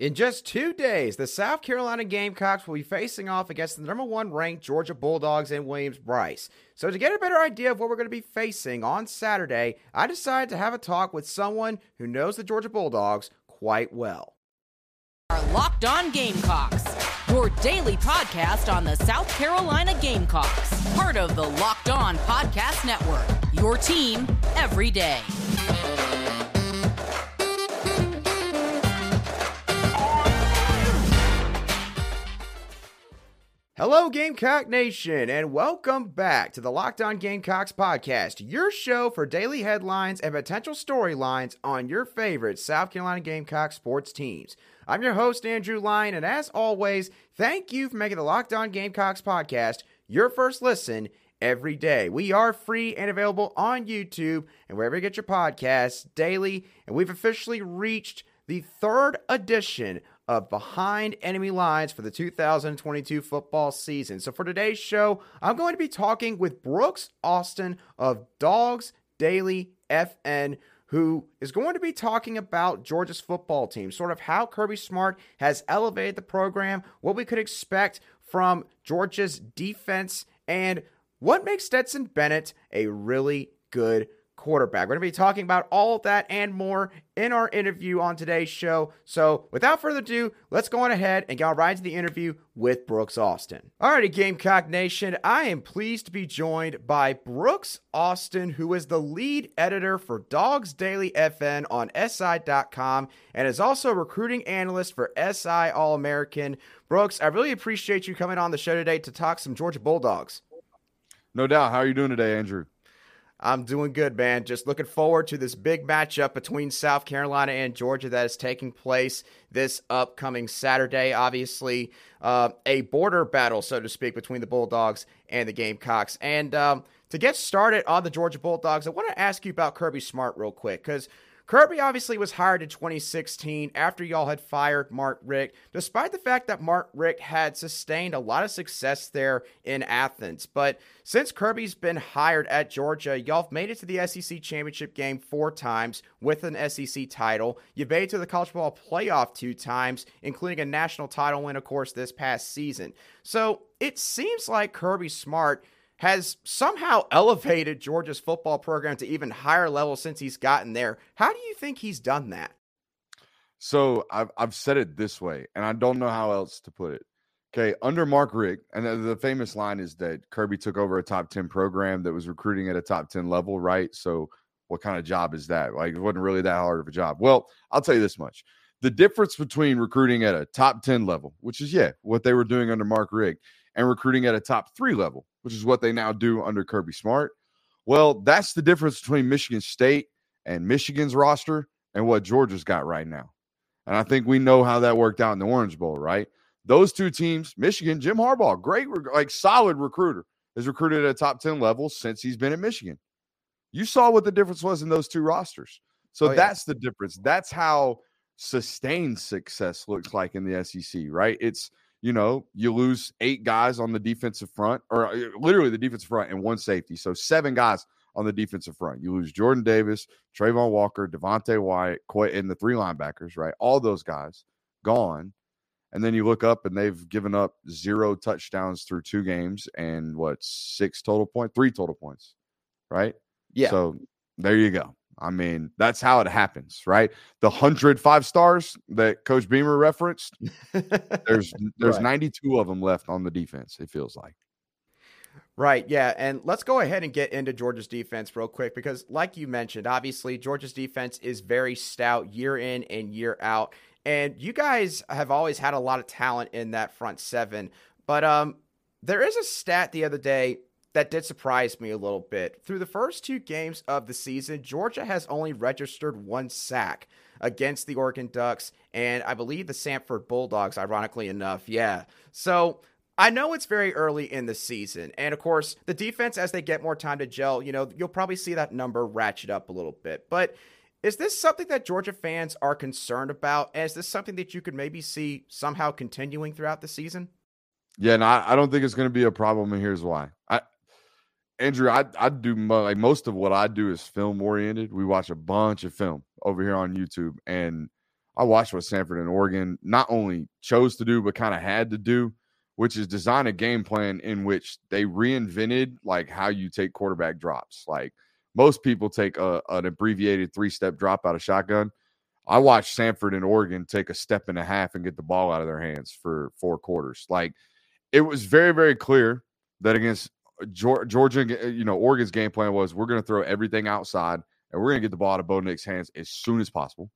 In just two days, the South Carolina Gamecocks will be facing off against the number one ranked Georgia Bulldogs and Williams Brice. So, to get a better idea of what we're going to be facing on Saturday, I decided to have a talk with someone who knows the Georgia Bulldogs quite well. Our Locked On Gamecocks, your daily podcast on the South Carolina Gamecocks, part of the Locked On Podcast Network, your team every day. Hello, Gamecock Nation, and welcome back to the Locked On Gamecocks podcast, your show for daily headlines and potential storylines on your favorite South Carolina Gamecock sports teams. I'm your host, Andrew Lyon, and as always, thank you for making the Locked On Gamecocks podcast your first listen every day. We are free and available on YouTube and wherever you get your podcasts daily, and we've officially reached the third edition of Behind Enemy Lines for the 2022 football season. So, for today's show, I'm going to be talking with Brooks Austin of Dawgs Daily FN, who is going to be talking about Georgia's football team, sort of how Kirby Smart has elevated the program, what we could expect from Georgia's defense, and what makes Stetson Bennett a really good quarterback. We're going to be talking about all that and more in our interview on today's show. So, without further ado, let's go on ahead and get right to the interview with Brooks Austin. Alrighty, Gamecock Nation, I am pleased to be joined by Brooks Austin, who is the lead editor for Dawgs Daily FN on SI.com and is also a recruiting analyst for SI All American. Brooks, I really appreciate you coming on the show today to talk some Georgia Bulldogs. No doubt. How are you doing today, Andrew? I'm doing good, man. Just looking forward to this big matchup between South Carolina and Georgia that is taking place this upcoming Saturday. Obviously, uh, a border battle, so to speak, between the Bulldogs and the Gamecocks. And um, to get started on the Georgia Bulldogs, I want to ask you about Kirby Smart real quick because Kirby obviously was hired in 2016 after y'all had fired Mark Richt, despite the fact that Mark Richt had sustained a lot of success there in Athens. But since Kirby's been hired at Georgia, y'all have made it to the SEC championship game four times with an SEC title. You've made it to the college football playoff two times, including a national title win, of course, this past season. So it seems like Kirby Smart has somehow elevated Georgia's football program to even higher levels since he's gotten there. How do you think he's done that? So I've I've said it this way, and I don't know how else to put it. Okay, under Mark Richt, and the, the famous line is that Kirby took over a top 10 program that was recruiting at a top 10 level, right? So what kind of job is that? Like it wasn't really that hard of a job. Well, I'll tell you this much. The difference between recruiting at a top 10 level, which is yeah, what they were doing under Mark Richt, and recruiting at a top 3 level, which is what they now do under Kirby Smart. Well, that's the difference between Michigan State and Michigan's roster and what Georgia's got right now. And I think we know how that worked out in the Orange Bowl, right? Those two teams, Michigan, Jim Harbaugh, great, like solid recruiter, has recruited at a top 10 level since he's been at Michigan. You saw what the difference was in those two rosters. So oh, yeah. that's the difference. That's how sustained success looks like in the SEC, right? It's you know, you lose eight guys on the defensive front, or uh, literally the defensive front and one safety. So seven guys on the defensive front. You lose Jordan Davis, Travon Walker, Devonte Wyatt, and the three linebackers, right? All those guys gone. And then you look up and they've given up zero touchdowns through two games and what, six total points, three total points, right? Yeah. So there you go. I mean, that's how it happens, right? The hundred five stars that Coach Beamer referenced, there's there's right. 92 of them left on the defense. It feels like. Right, yeah, and let's go ahead and get into Georgia's defense real quick because, like you mentioned, obviously Georgia's defense is very stout year in and year out, and you guys have always had a lot of talent in that front seven. But um, there is a stat the other day that did surprise me a little bit. Through the first two games of the season, Georgia has only registered one sack against the Oregon Ducks and I believe the Samford Bulldogs, ironically enough. Yeah. So I know it's very early in the season. And of course, the defense, as they get more time to gel, you know, you'll probably see that number ratchet up a little bit. But is this something that Georgia fans are concerned about? And is this something that you could maybe see somehow continuing throughout the season? Yeah, no, I don't think it's going to be a problem, and here's why. I Andrew, I I do like most of what I do is film oriented. We watch a bunch of film over here on YouTube, and I watched what Samford and Oregon not only chose to do, but kind of had to do, which is design a game plan in which they reinvented like how you take quarterback drops. Like most people take a, an abbreviated three step drop out of shotgun. I watched Samford and Oregon take a step and a half and get the ball out of their hands for four quarters. Like it was very, very clear that against Georgia, you know, Oregon's game plan was we're going to throw everything outside and we're going to get the ball out of Bo Nix's hands as soon as possible.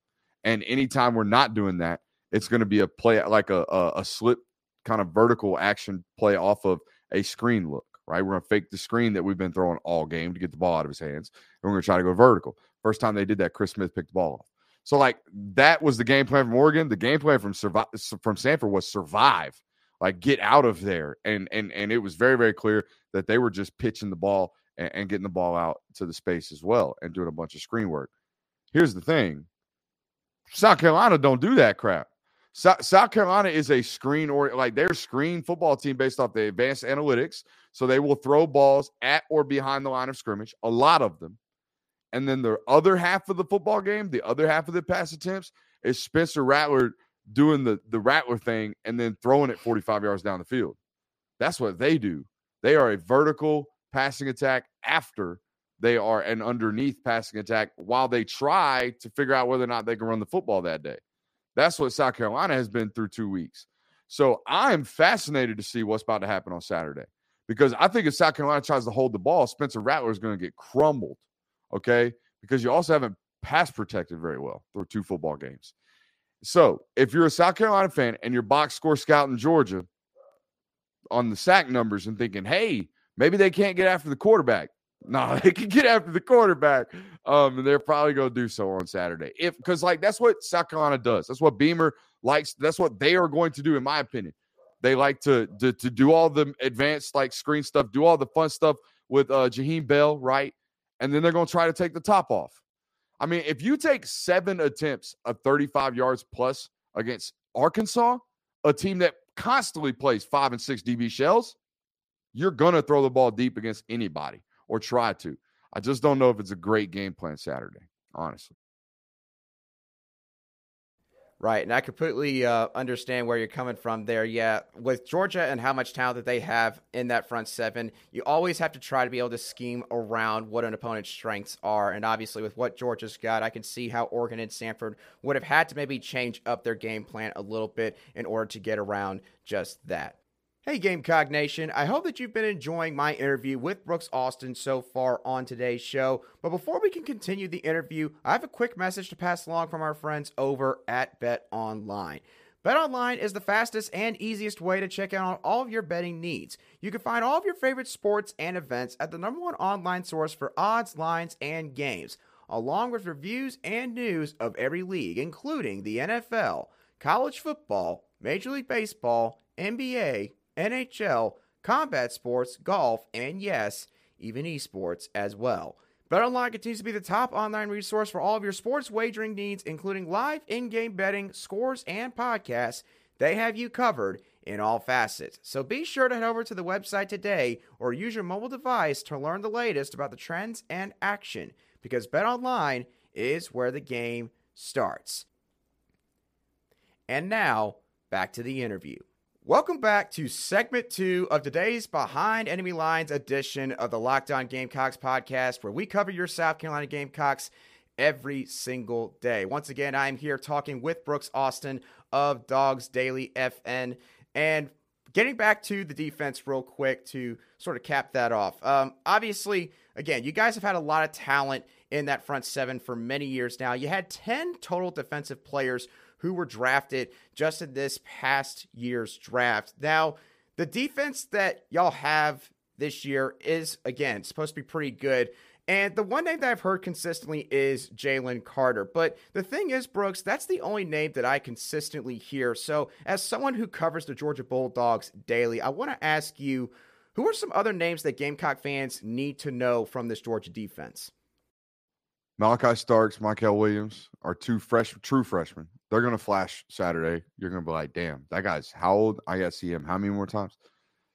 And anytime we're not doing that, it's going to be a play like a, a, a slip kind of vertical action play off of a screen look, right? We're going to fake the screen that we've been throwing all game to get the ball out of his hands. And we're going to try to go vertical. First time they did that, Chris Smith picked the ball off. So, like, that was the game plan from Oregon. The game plan from survive from Samford was survive, like get out of there. And and and it was very, very clear that they were just pitching the ball and, and getting the ball out to the space as well and doing a bunch of screen work. Here's the thing South Carolina don't do that crap. South, Carolina is a screen or like their screen football team based off the advanced analytics. So they will throw balls at or behind the line of scrimmage, a lot of them. And then the other half of the football game, the other half of the pass attempts is Spencer Rattler doing the, the Rattler thing and then throwing it 45 yards down the field. That's what they do. They are a vertical passing attack after they are an underneath passing attack while they try to figure out whether or not they can run the football that day. That's what South Carolina has been through two weeks. So I'm fascinated to see what's about to happen on Saturday because I think if South Carolina tries to hold the ball, Spencer Rattler is going to get crumbled. Okay. Because you also haven't pass protected very well through two football games. So if you're a South Carolina fan and you're box score scout in Georgia on the sack numbers and thinking, hey, maybe they can't get after the quarterback, no, they can get after the quarterback. Um, and they're probably going to do so on Saturday. If because like that's what Carolina does. That's what Beamer likes. That's what they are going to do, in my opinion. They like to to, to do all the advanced like screen stuff, do all the fun stuff with uh Jaheim Bell, right? And then they're going to try to take the top off. I mean, if you take seven attempts of 35 yards plus against Arkansas, a team that constantly plays five and six DB shells, you're going to throw the ball deep against anybody or try to. I just don't know if it's a great game plan Saturday, honestly. Right, and I completely uh, understand where you're coming from there. Yeah, with Georgia and how much talent that they have in that front seven, you always have to try to be able to scheme around what an opponent's strengths are. And obviously, with what Georgia's got, I can see how Oregon and Samford would have had to maybe change up their game plan a little bit in order to get around just that. Hey, Gamecock Nation. I hope that you've been enjoying my interview with Brooks Austin so far on today's show. But before we can continue the interview, I have a quick message to pass along from our friends over at Bet Online. Bet Online is the fastest and easiest way to check out all of your betting needs. You can find all of your favorite sports and events at the number one online source for odds, lines, and games, along with reviews and news of every league, including the NFL, college football, Major League Baseball, NBA, NHL, combat sports, golf, and yes, even esports as well. BetOnline continues to be the top online resource for all of your sports wagering needs, including live in-game betting, scores, and podcasts. They have you covered in all facets. So be sure to head over to the website today or use your mobile device to learn the latest about the trends and action because BetOnline is where the game starts. And now, back to the interview. Welcome back to segment two of today's Behind Enemy Lines edition of the Locked On Gamecocks podcast, where we cover your South Carolina Gamecocks every single day. Once again, I'm here talking with Brooks Austin of Dawgs Daily FN. And getting back to the defense real quick to sort of cap that off. Um, obviously, again, you guys have had a lot of talent in that front seven for many years now. You had 10 total defensive players who were drafted just in this past year's draft. Now, the defense that y'all have this year is, again, supposed to be pretty good. And the one name that I've heard consistently is Jalen Carter. But the thing is, Brooks, that's the only name that I consistently hear. So, as someone who covers the Georgia Bulldogs daily, I want to ask you who are some other names that Gamecock fans need to know from this Georgia defense? Malaki Starks, Mykel Williams are two fresh, true freshmen. They're going to flash Saturday. You're going to be like, damn, that guy's how old? I got to see him how many more times?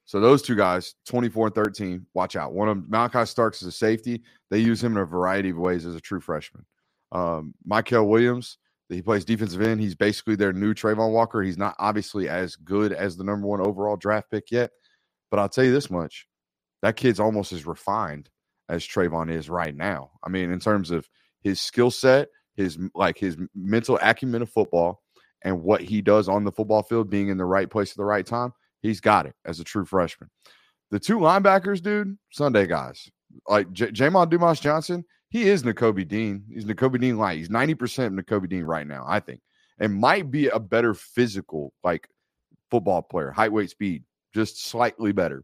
So those two guys, 24 and 13, watch out. One of them, Malaki Starks is a safety. They use him in a variety of ways as a true freshman. Um, Mykel Williams, He plays defensive end. He's basically their new Travon Walker. He's not obviously as good as the number one overall draft pick yet, but I'll tell you this much: that kid's almost as refined as Travon is right now. I mean, in terms of his skill set, his like his mental acumen of football, and what he does on the football field, being in the right place at the right time, he's got it as a true freshman. The two linebackers, dude, Sunday guys, like J- Jamon Dumas Johnson, he is Nakobe Dean. He's Nakobe Dean light. He's 90% Nakobe Dean right now, I think. And might be a better physical, like football player, height, weight, speed, just slightly better.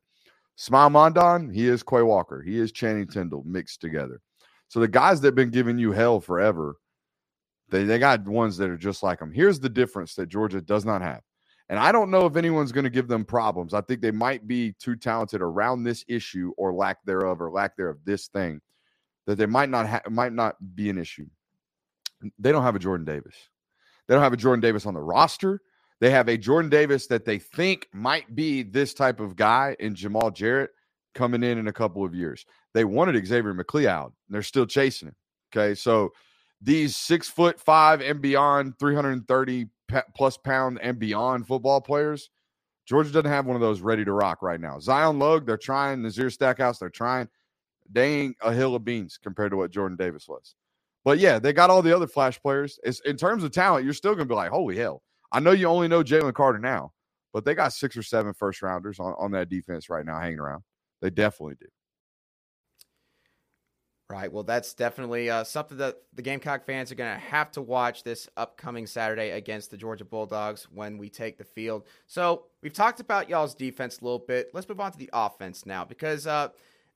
Smael Mondon, he is Quay Walker. He is Channing Tindall mixed together. So the guys that have been giving you hell forever, they, they got ones that are just like them. Here's the difference that Georgia does not have. And I don't know if anyone's going to give them problems. I think they might be too talented around this issue or lack thereof or lack thereof this thing that they might not ha- might not be an issue. They don't have a Jordan Davis. They don't have a Jordan Davis on the roster. They have a Jordan Davis that they think might be this type of guy in Jamaal Jarrett coming in in a couple of years. They wanted Xavier McLeod. They're still chasing him. Okay, so these six foot five and beyond, 330 plus pound and beyond football players, Georgia doesn't have one of those ready to rock right now. Zion Logue, they're trying. Nazir Stackhouse, they're trying. They ain't a hill of beans compared to what Jordan Davis was. But yeah, they got all the other flash players. It's, in terms of talent, you're still going to be like, holy hell. I know you only know Jalen Carter now, but they got six or seven first rounders on, on that defense right now hanging around. They definitely do. Right. Well, that's definitely uh, something that the Gamecock fans are going to have to watch this upcoming Saturday against the Georgia Bulldogs when we take the field. So we've talked about y'all's defense a little bit. Let's move on to the offense now because uh,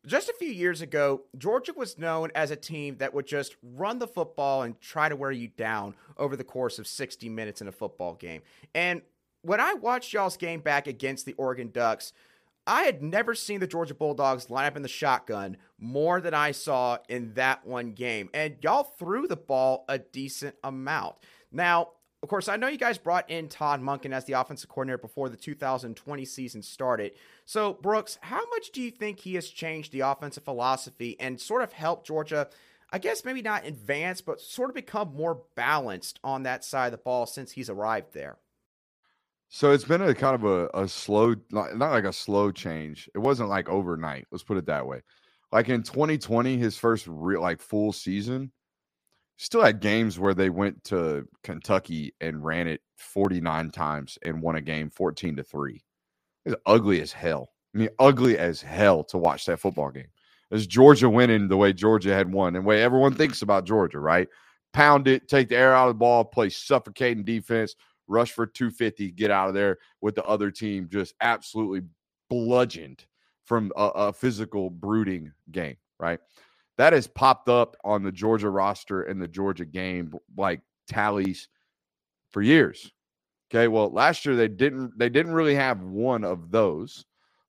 just a few years ago, Georgia was known as a team that would just run the football and try to wear you down over the course of 60 minutes in a football game. And when I watched y'all's game back against the Oregon Ducks, I had never seen the Georgia Bulldogs line up in the shotgun more than I saw in that one game. And y'all threw the ball a decent amount. Now, of course, I know you guys brought in Todd Monken as the offensive coordinator before the 2020 season started. So, Brooks, how much do you think he has changed the offensive philosophy and sort of helped Georgia, I guess maybe not advance, but sort of become more balanced on that side of the ball since he's arrived there? So it's been a kind of a, a slow, not, not like a slow change. It wasn't like overnight. Let's put it that way. Like in 2020, his first real like full season, still had games where they went to Kentucky and ran it 49 times and won a game 14 to 3. It's ugly as hell. I mean, ugly as hell to watch that football game. As Georgia winning the way Georgia had won and way everyone thinks about Georgia, right? Pound it, take the air out of the ball, play suffocating defense, rush for 250, get out of there with the other team just absolutely bludgeoned from a, a physical brooding game, right? That has popped up on the Georgia roster and the Georgia game like tallies for years. Okay, well, last year they didn't they didn't really have one of those.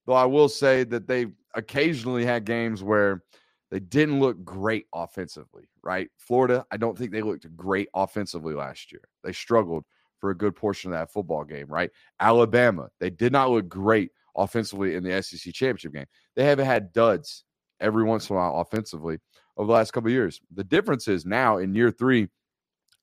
Though I will say that they occasionally had games where they didn't look great offensively, right? Florida, I don't think they looked great offensively last year. They struggled for a good portion of that football game, right? Alabama, they did not look great offensively in the SEC championship game. They haven't had duds every once in a while offensively over the last couple years. The difference is now in year three,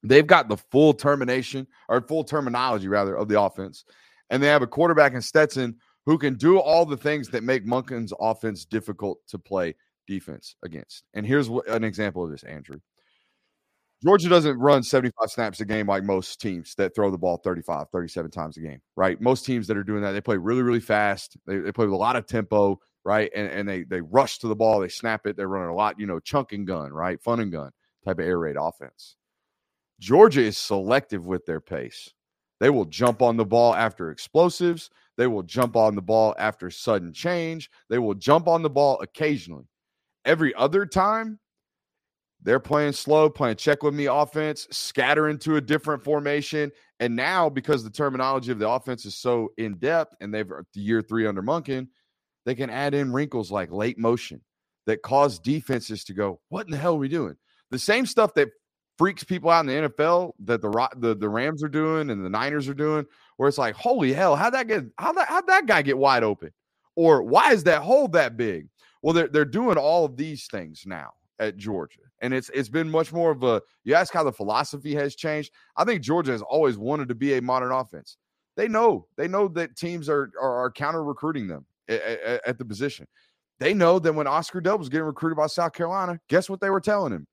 they've got the full termination or full terminology rather of the offense, and they have a quarterback in Stetson who can do all the things that make Monken's offense difficult to play defense against. And here's an example of this, Andrew. Georgia doesn't run 75 snaps a game like most teams that throw the ball 35, 37 times a game, right? Most teams that are doing that, they play really, really fast. They, they play with a lot of tempo, right? And, and they they rush to the ball, they snap it, they're running a lot, you know, chunk and gun, right? Fun and gun type of air raid offense. Georgia is selective with their pace. They will jump on the ball after explosives. They will jump on the ball after sudden change. They will jump on the ball occasionally. Every other time, they're playing slow, playing check with me offense, scatter into a different formation. And now, because the terminology of the offense is so in depth and they've the year three under Monken, they can add in wrinkles like late motion that cause defenses to go, What in the hell are we doing? The same stuff that freaks people out in the NFL that the the, the Rams are doing and the Niners are doing, where it's like, holy hell, how'd that get how that how'd that guy get wide open? Or why is that hole that big? Well, they're they're doing all of these things now at Georgia. And it's it's been much more of a you ask how the philosophy has changed. I think Georgia has always wanted to be a modern offense. They know, they know that teams are are, are counter recruiting them at, at, the position. They know that when Oscar Delp was getting recruited by South Carolina, guess what they were telling him?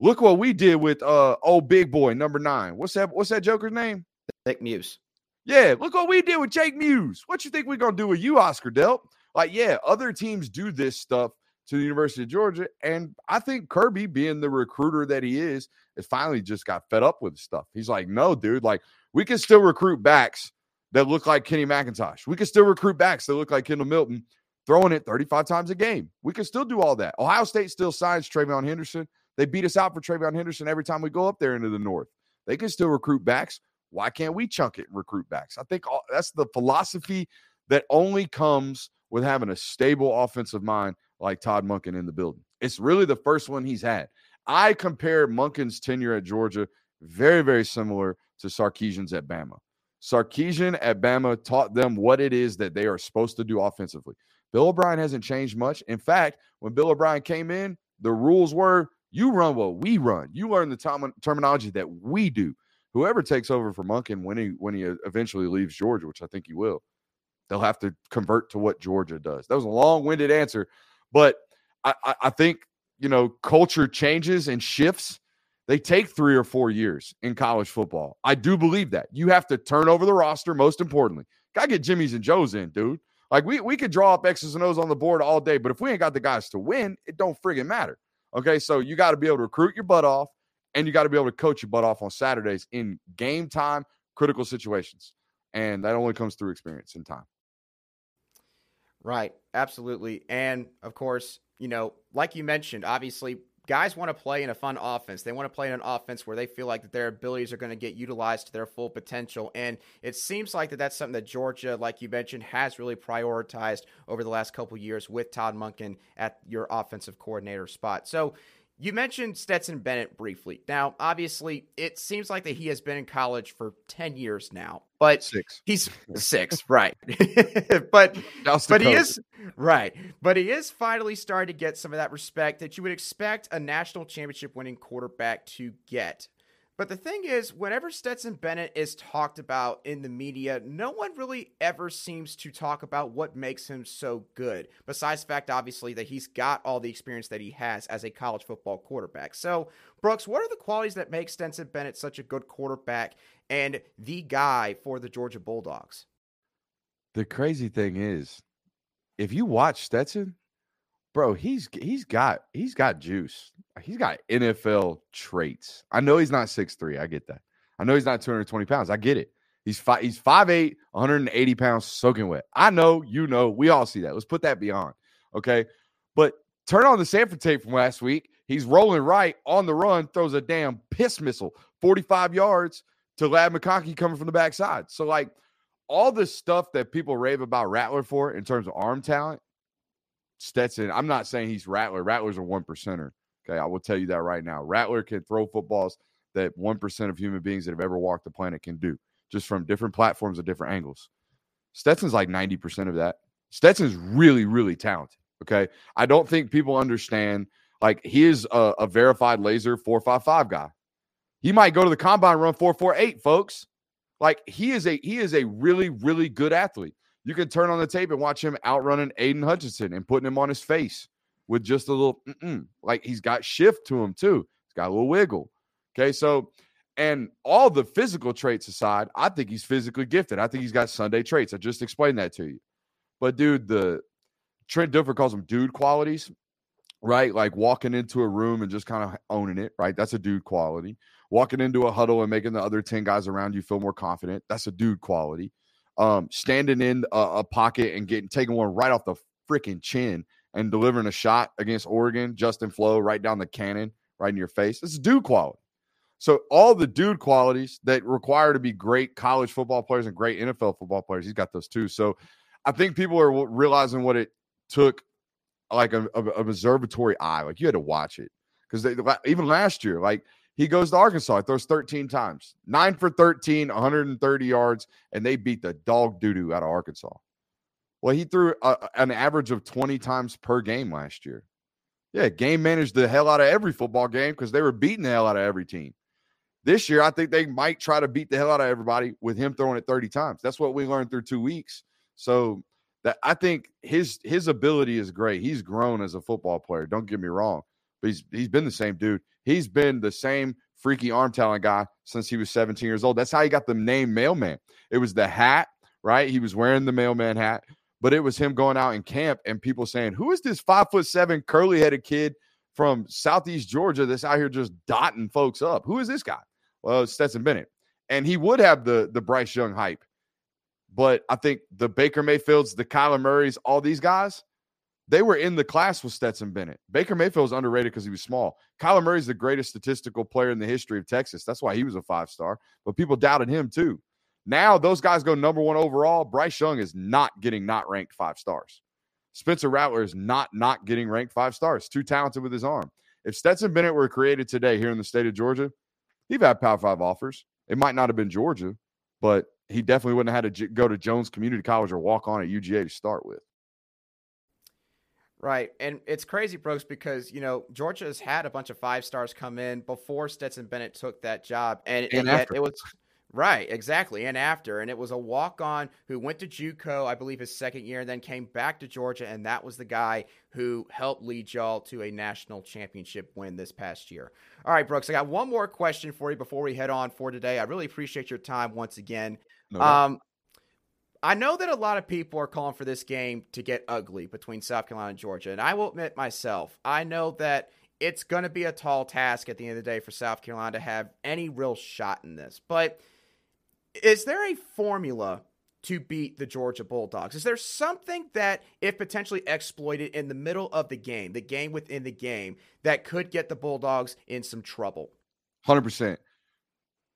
Look what we did with uh old big boy number nine. What's that? What's that Joker's name? Jake Muse. Yeah, look what we did with Jake Muse. What you think we're gonna do with you, Oscar Delp? Like, yeah, other teams do this stuff to the University of Georgia. And I think Kirby, being the recruiter that he is, has finally just got fed up with stuff. He's like, no, dude, like we can still recruit backs that look like Kenny McIntosh. We can still recruit backs that look like Kendall Milton, throwing it 35 times a game. We can still do all that. Ohio State still signs TreVeyon Henderson. They beat us out for TreVeyon Henderson every time we go up there into the north. They can still recruit backs. Why can't we chunk it and recruit backs? I think all, that's the philosophy that only comes with having a stable offensive mind like Todd Monken in the building. It's really the first one he's had. I compare Monken's tenure at Georgia very, very similar to Sarkisian's at Bama. Sarkisian at Bama taught them what it is that they are supposed to do offensively. Bill O'Brien hasn't changed much. In fact, when Bill O'Brien came in, the rules were you run what we run. You learn the terminology that we do. Whoever takes over for Monken when he when he eventually leaves Georgia, which I think he will, they'll have to convert to what Georgia does. That was a long-winded answer, but I, I, I think you know culture changes and shifts. They take three or four years in college football. I do believe that. You have to turn over the roster, most importantly. Gotta get Jimmy's and Joe's in, dude. Like we we could draw up X's and O's on the board all day, but if we ain't got the guys to win, it don't friggin' matter. Okay, so you got to be able to recruit your butt off, and you got to be able to coach your butt off on Saturdays in game time, critical situations, and that only comes through experience and time. Right, absolutely, and of course, you know, like you mentioned, obviously guys want to play in a fun offense. They want to play in an offense where they feel like that their abilities are going to get utilized to their full potential. And it seems like that that's something that Georgia, like you mentioned, has really prioritized over the last couple years with Todd Monken at your offensive coordinator spot. So you mentioned Stetson Bennett briefly. Now, obviously, it seems like that he has been in college for 10 years now, but six. He's six, right. but but he is right. But he is finally starting to get some of that respect that you would expect a national championship winning quarterback to get. But the thing is, whenever Stetson Bennett is talked about in the media, no one really ever seems to talk about what makes him so good, besides the fact, obviously, that he's got all the experience that he has as a college football quarterback. So, Brooks, what are the qualities that make Stetson Bennett such a good quarterback and the guy for the Georgia Bulldogs? The crazy thing is, if you watch Stetson, bro, he's he's got he's got juice. He's got NFL traits. I know he's not six three. I get that. I know he's not 220 pounds. I get it. He's five, he's 5'8, 180 pounds soaking wet. I know, you know, we all see that. Let's put that beyond. Okay. But turn on the Samford tape from last week. He's rolling right on the run, throws a damn piss missile 45 yards to Ladd McConkey coming from the backside. So, like, all the stuff that people rave about Rattler for in terms of arm talent, Stetson, I'm not saying he's Rattler. Rattler's a one percenter. Okay. I will tell you that right now. Rattler can throw footballs that 1% of human beings that have ever walked the planet can do, just from different platforms and different angles. Stetson's like 90% of that. Stetson's really, really talented. Okay. I don't think people understand. Like, he is a, a verified laser 455 guy. He might go to the combine run 448, folks. Like, he is a he is a really, really good athlete. You can turn on the tape and watch him outrunning Aidan Hutchinson and putting him on his face with just a little, like he's got shift to him too. He's got a little wiggle. Okay. So, and all the physical traits aside, I think he's physically gifted. I think he's got Sunday traits. I just explained that to you. But, dude, the Trent Dilfer calls them dude qualities, right? Like walking into a room and just kind of owning it, right? That's a dude quality. Walking into a huddle and making the other 10 guys around you feel more confident. That's a dude quality um, standing in a, a, pocket and getting taking one right off the freaking chin and delivering a shot against Oregon, Justin Flowe, right down the cannon, right in your face. It's dude quality. So all the dude qualities that require to be great college football players and great NFL football players, he's got those too. So I think people are realizing what it took, like a, a, a observatory eye. Like you had to watch it because even last year, like he goes to Arkansas, He throws 13 times, nine for 13, 130 yards, and they beat the dog doo doo out of Arkansas. Well, he threw a, an average of 20 times per game last year. Yeah, game managed the hell out of every football game because they were beating the hell out of every team. This year, I think they might try to beat the hell out of everybody with him throwing it 30 times. That's what we learned through two weeks. So that I think his his ability is great. He's grown as a football player. Don't get me wrong, but he's he's been the same dude. He's been the same freaky arm talent guy since he was 17 years old. That's how he got the name Mailman. It was the hat, right? He was wearing the Mailman hat, but it was him going out in camp and people saying, "Who is this five foot seven curly headed kid from Southeast Georgia that's out here just dotting folks up? Who is this guy?" Well, it's Stetson Bennett, and he would have the the Bryce Young hype, but I think the Baker Mayfields, the Kyler Murrays, all these guys, they were in the class with Stetson Bennett. Baker Mayfield's underrated because he was small. Kyler Murray's the greatest statistical player in the history of Texas. That's why he was a five star, but people doubted him too. Now those guys go number one overall. Bryce Young is not getting not ranked five stars. Spencer Rattler is not not getting ranked five stars. Too talented with his arm. If Stetson Bennett were created today here in the state of Georgia, he'd had Power Five offers. It might not have been Georgia, but he definitely wouldn't have had to go to Jones Community College or walk on at UGA to start with. Right. And it's crazy, Brooks, because, you know, Georgia has had a bunch of five stars come in before Stetson Bennett took that job. And, and, and it was Right, exactly. And after, and it was a walk on who went to JUCO, I believe, his second year, and then came back to Georgia, and that was the guy who helped lead y'all to a national championship win this past year. All right, Brooks, I got one more question for you before we head on for today. I really appreciate your time once again. No um, I know that a lot of people are calling for this game to get ugly between South Carolina and Georgia, and I will admit myself, I know that it's going to be a tall task at the end of the day for South Carolina to have any real shot in this, but – is there a formula to beat the Georgia Bulldogs? Is there something that, if potentially exploited in the middle of the game, the game within the game, that could get the Bulldogs in some trouble? 100%.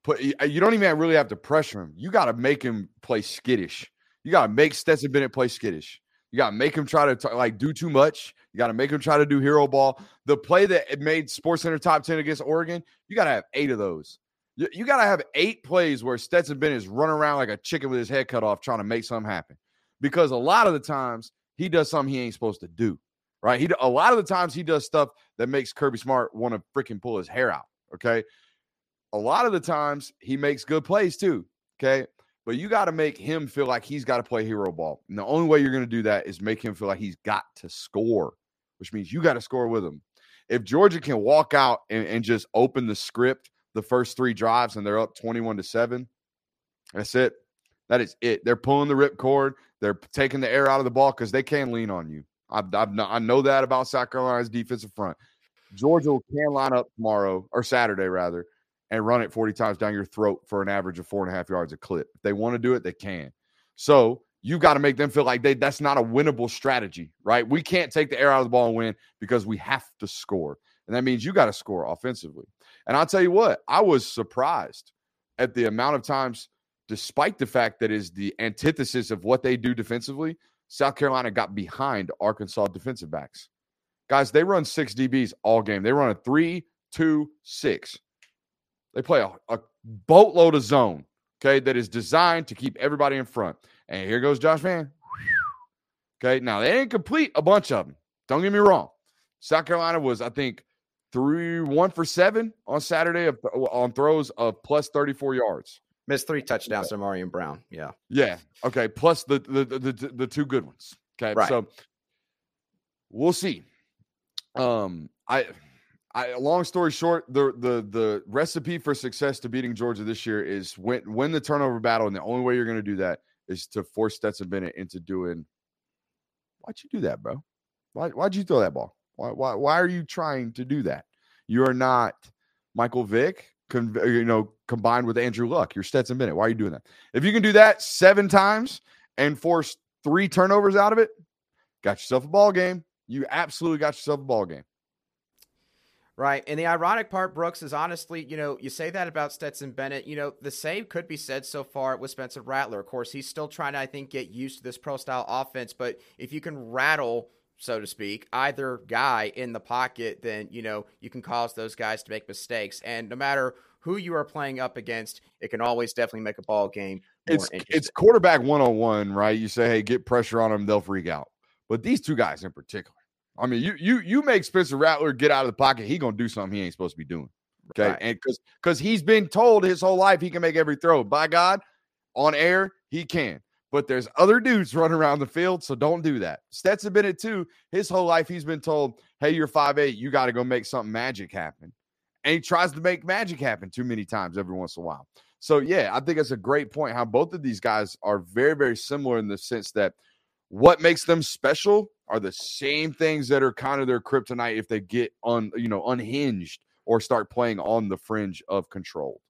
But uh, you don't even really have to pressure him. You got to make him play skittish. You got to make Stetson Bennett play skittish. You got to make him try to t- like do too much. You got to make him try to do hero ball. The play that made Sports Center top 10 against Oregon, you got to have eight of those. You, you got to have eight plays where Stetson Bennett is running around like a chicken with his head cut off trying to make something happen. Because a lot of the times he does something he ain't supposed to do, right? He a lot of the times he does stuff that makes Kirby Smart want to freaking pull his hair out. Okay. A lot of the times he makes good plays too. Okay. But you got to make him feel like he's got to play hero ball. And the only way you're going to do that is make him feel like he's got to score, which means you got to score with him. If Georgia can walk out and, and just open the script the first three drives and they're up 21 to 7. That's it. That is it. They're pulling the ripcord. They're taking the air out of the ball because they can't lean on you. I've, I've, I know that about South Carolina's defensive front. Georgia can line up tomorrow or Saturday rather and run it 40 times down your throat for an average of four and a half yards a clip. If they want to do it, they can. So you got to make them feel like they that's not a winnable strategy, right? We can't take the air out of the ball and win because we have to score. And that means you got to score offensively. And I'll tell you what, I was surprised at the amount of times, despite the fact that is the antithesis of what they do defensively, South Carolina got behind Arkansas defensive backs. Guys, they run six DBs all game. They run a three, two, six. They play a, a boatload of zone, okay, that is designed to keep everybody in front. And here goes Josh Vann. Okay, now they didn't complete a bunch of them. Don't get me wrong. South Carolina was, I think, three one for seven on Saturday of, on throws of plus 34 yards. Missed three touchdowns from Marion Brown. Yeah. Yeah. Okay. Plus the the the, the, the two good ones. Okay. Right. So we'll see. Um, I I long story short, the the the recipe for success to beating Georgia this year is win win the turnover battle, and the only way you're going to do that is to force Stetson Bennett into doing. Why'd you do that, bro? Why why'd you throw that ball? Why, why, why are you trying to do that? You are not Michael Vick, con- you know, combined with Andrew Luck. You're Stetson Bennett. Why are you doing that? If you can do that seven times and force three turnovers out of it, got yourself a ball game. You absolutely got yourself a ball game. Right. And the ironic part, Brooks, is honestly, you know, you say that about Stetson Bennett. You know, the same could be said so far with Spencer Rattler. Of course, he's still trying to, I think, get used to this pro style offense. But if you can rattle so to speak, either guy in the pocket, then you know you can cause those guys to make mistakes. And no matter who you are playing up against, it can always definitely make a ball game. it's it's quarterback one on one, right? You say, hey, get pressure on them, they'll freak out. But these two guys in particular, I mean, you you you make Spencer Rattler get out of the pocket, he gonna do something he ain't supposed to be doing. Okay, Right. and because because he's been told his whole life he can make every throw. By God, on air he can. But there's other dudes running around the field, so don't do that. Stetson Bennett too. His whole life he's been told, "Hey, you're five eight, you got to go make something magic happen." And he tries to make magic happen too many times every once in a while. So yeah, I think it's a great point how both of these guys are very very similar in the sense that what makes them special are the same things that are kind of their kryptonite if they get on you know unhinged or start playing on the fringe of control.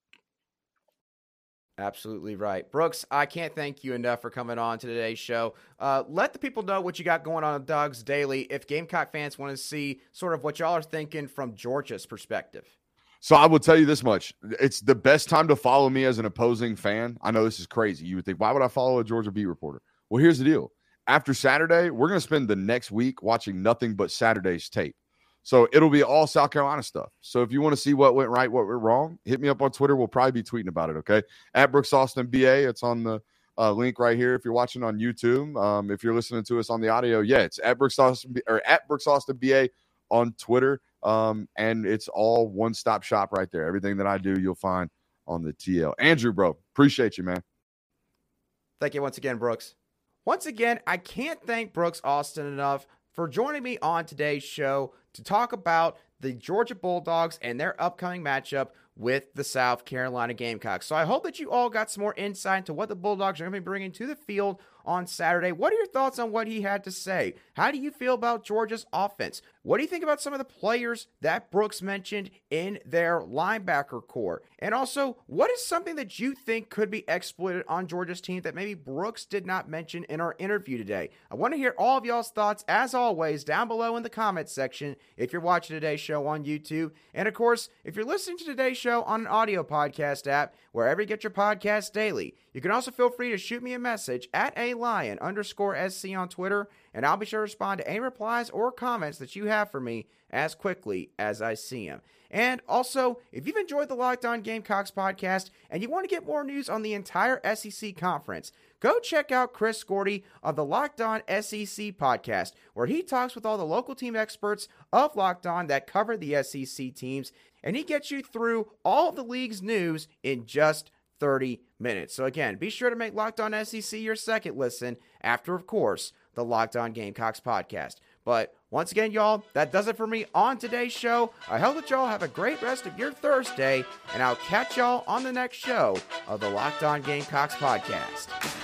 Absolutely right. Brooks, I can't thank you enough for coming on to today's show. Uh, let the people know what you got going on at Dawgs Daily if Gamecock fans want to see sort of what y'all are thinking from Georgia's perspective. So I will tell you this much. It's the best time to follow me as an opposing fan. I know this is crazy. You would think, why would I follow a Georgia beat reporter? Well, here's the deal. After Saturday, we're going to spend the next week watching nothing but Saturday's tape. So it'll be all South Carolina stuff. So if you want to see what went right, what went wrong, hit me up on Twitter. We'll probably be tweeting about it. Okay. At Brooks Austin BA. It's on the uh, link right here. If you're watching on YouTube, um, if you're listening to us on the audio, yeah, it's at Brooks Austin or at Brooks Austin BA on Twitter. Um, and it's all one stop shop right there. Everything that I do, you'll find on the TL. Andrew, bro, appreciate you, man. Thank you once again, Brooks. Once again, I can't thank Brooks Austin enough for joining me on today's show to talk about the Georgia Bulldogs and their upcoming matchup with the South Carolina Gamecocks. So I hope that you all got some more insight into what the Bulldogs are going to be bringing to the field on Saturday. What are your thoughts on what he had to say? How do you feel about Georgia's offense? What do you think about some of the players that Brooks mentioned in their linebacker core? And also, what is something that you think could be exploited on Georgia's team that maybe Brooks did not mention in our interview today? I want to hear all of y'all's thoughts, as always, down below in the comments section if you're watching today's show on YouTube. And of course, if you're listening to today's show on an audio podcast app, wherever you get your podcast daily, you can also feel free to shoot me a message at a lion underscore sc on Twitter, and I'll be sure to respond to any replies or comments that you have for me as quickly as I see them. And also, if you've enjoyed the Locked On Gamecocks podcast and you want to get more news on the entire SEC conference, go check out Chris Gordy of the Locked On SEC podcast, where he talks with all the local team experts of Locked On that cover the SEC teams, and he gets you through all the league's news in just 30 minutes. So again, be sure to make Locked On SEC your second listen after, of course, the Locked On Gamecocks podcast. But once again, y'all, that does it for me on today's show. I hope that y'all have a great rest of your Thursday, and I'll catch y'all on the next show of the Locked On Gamecocks podcast.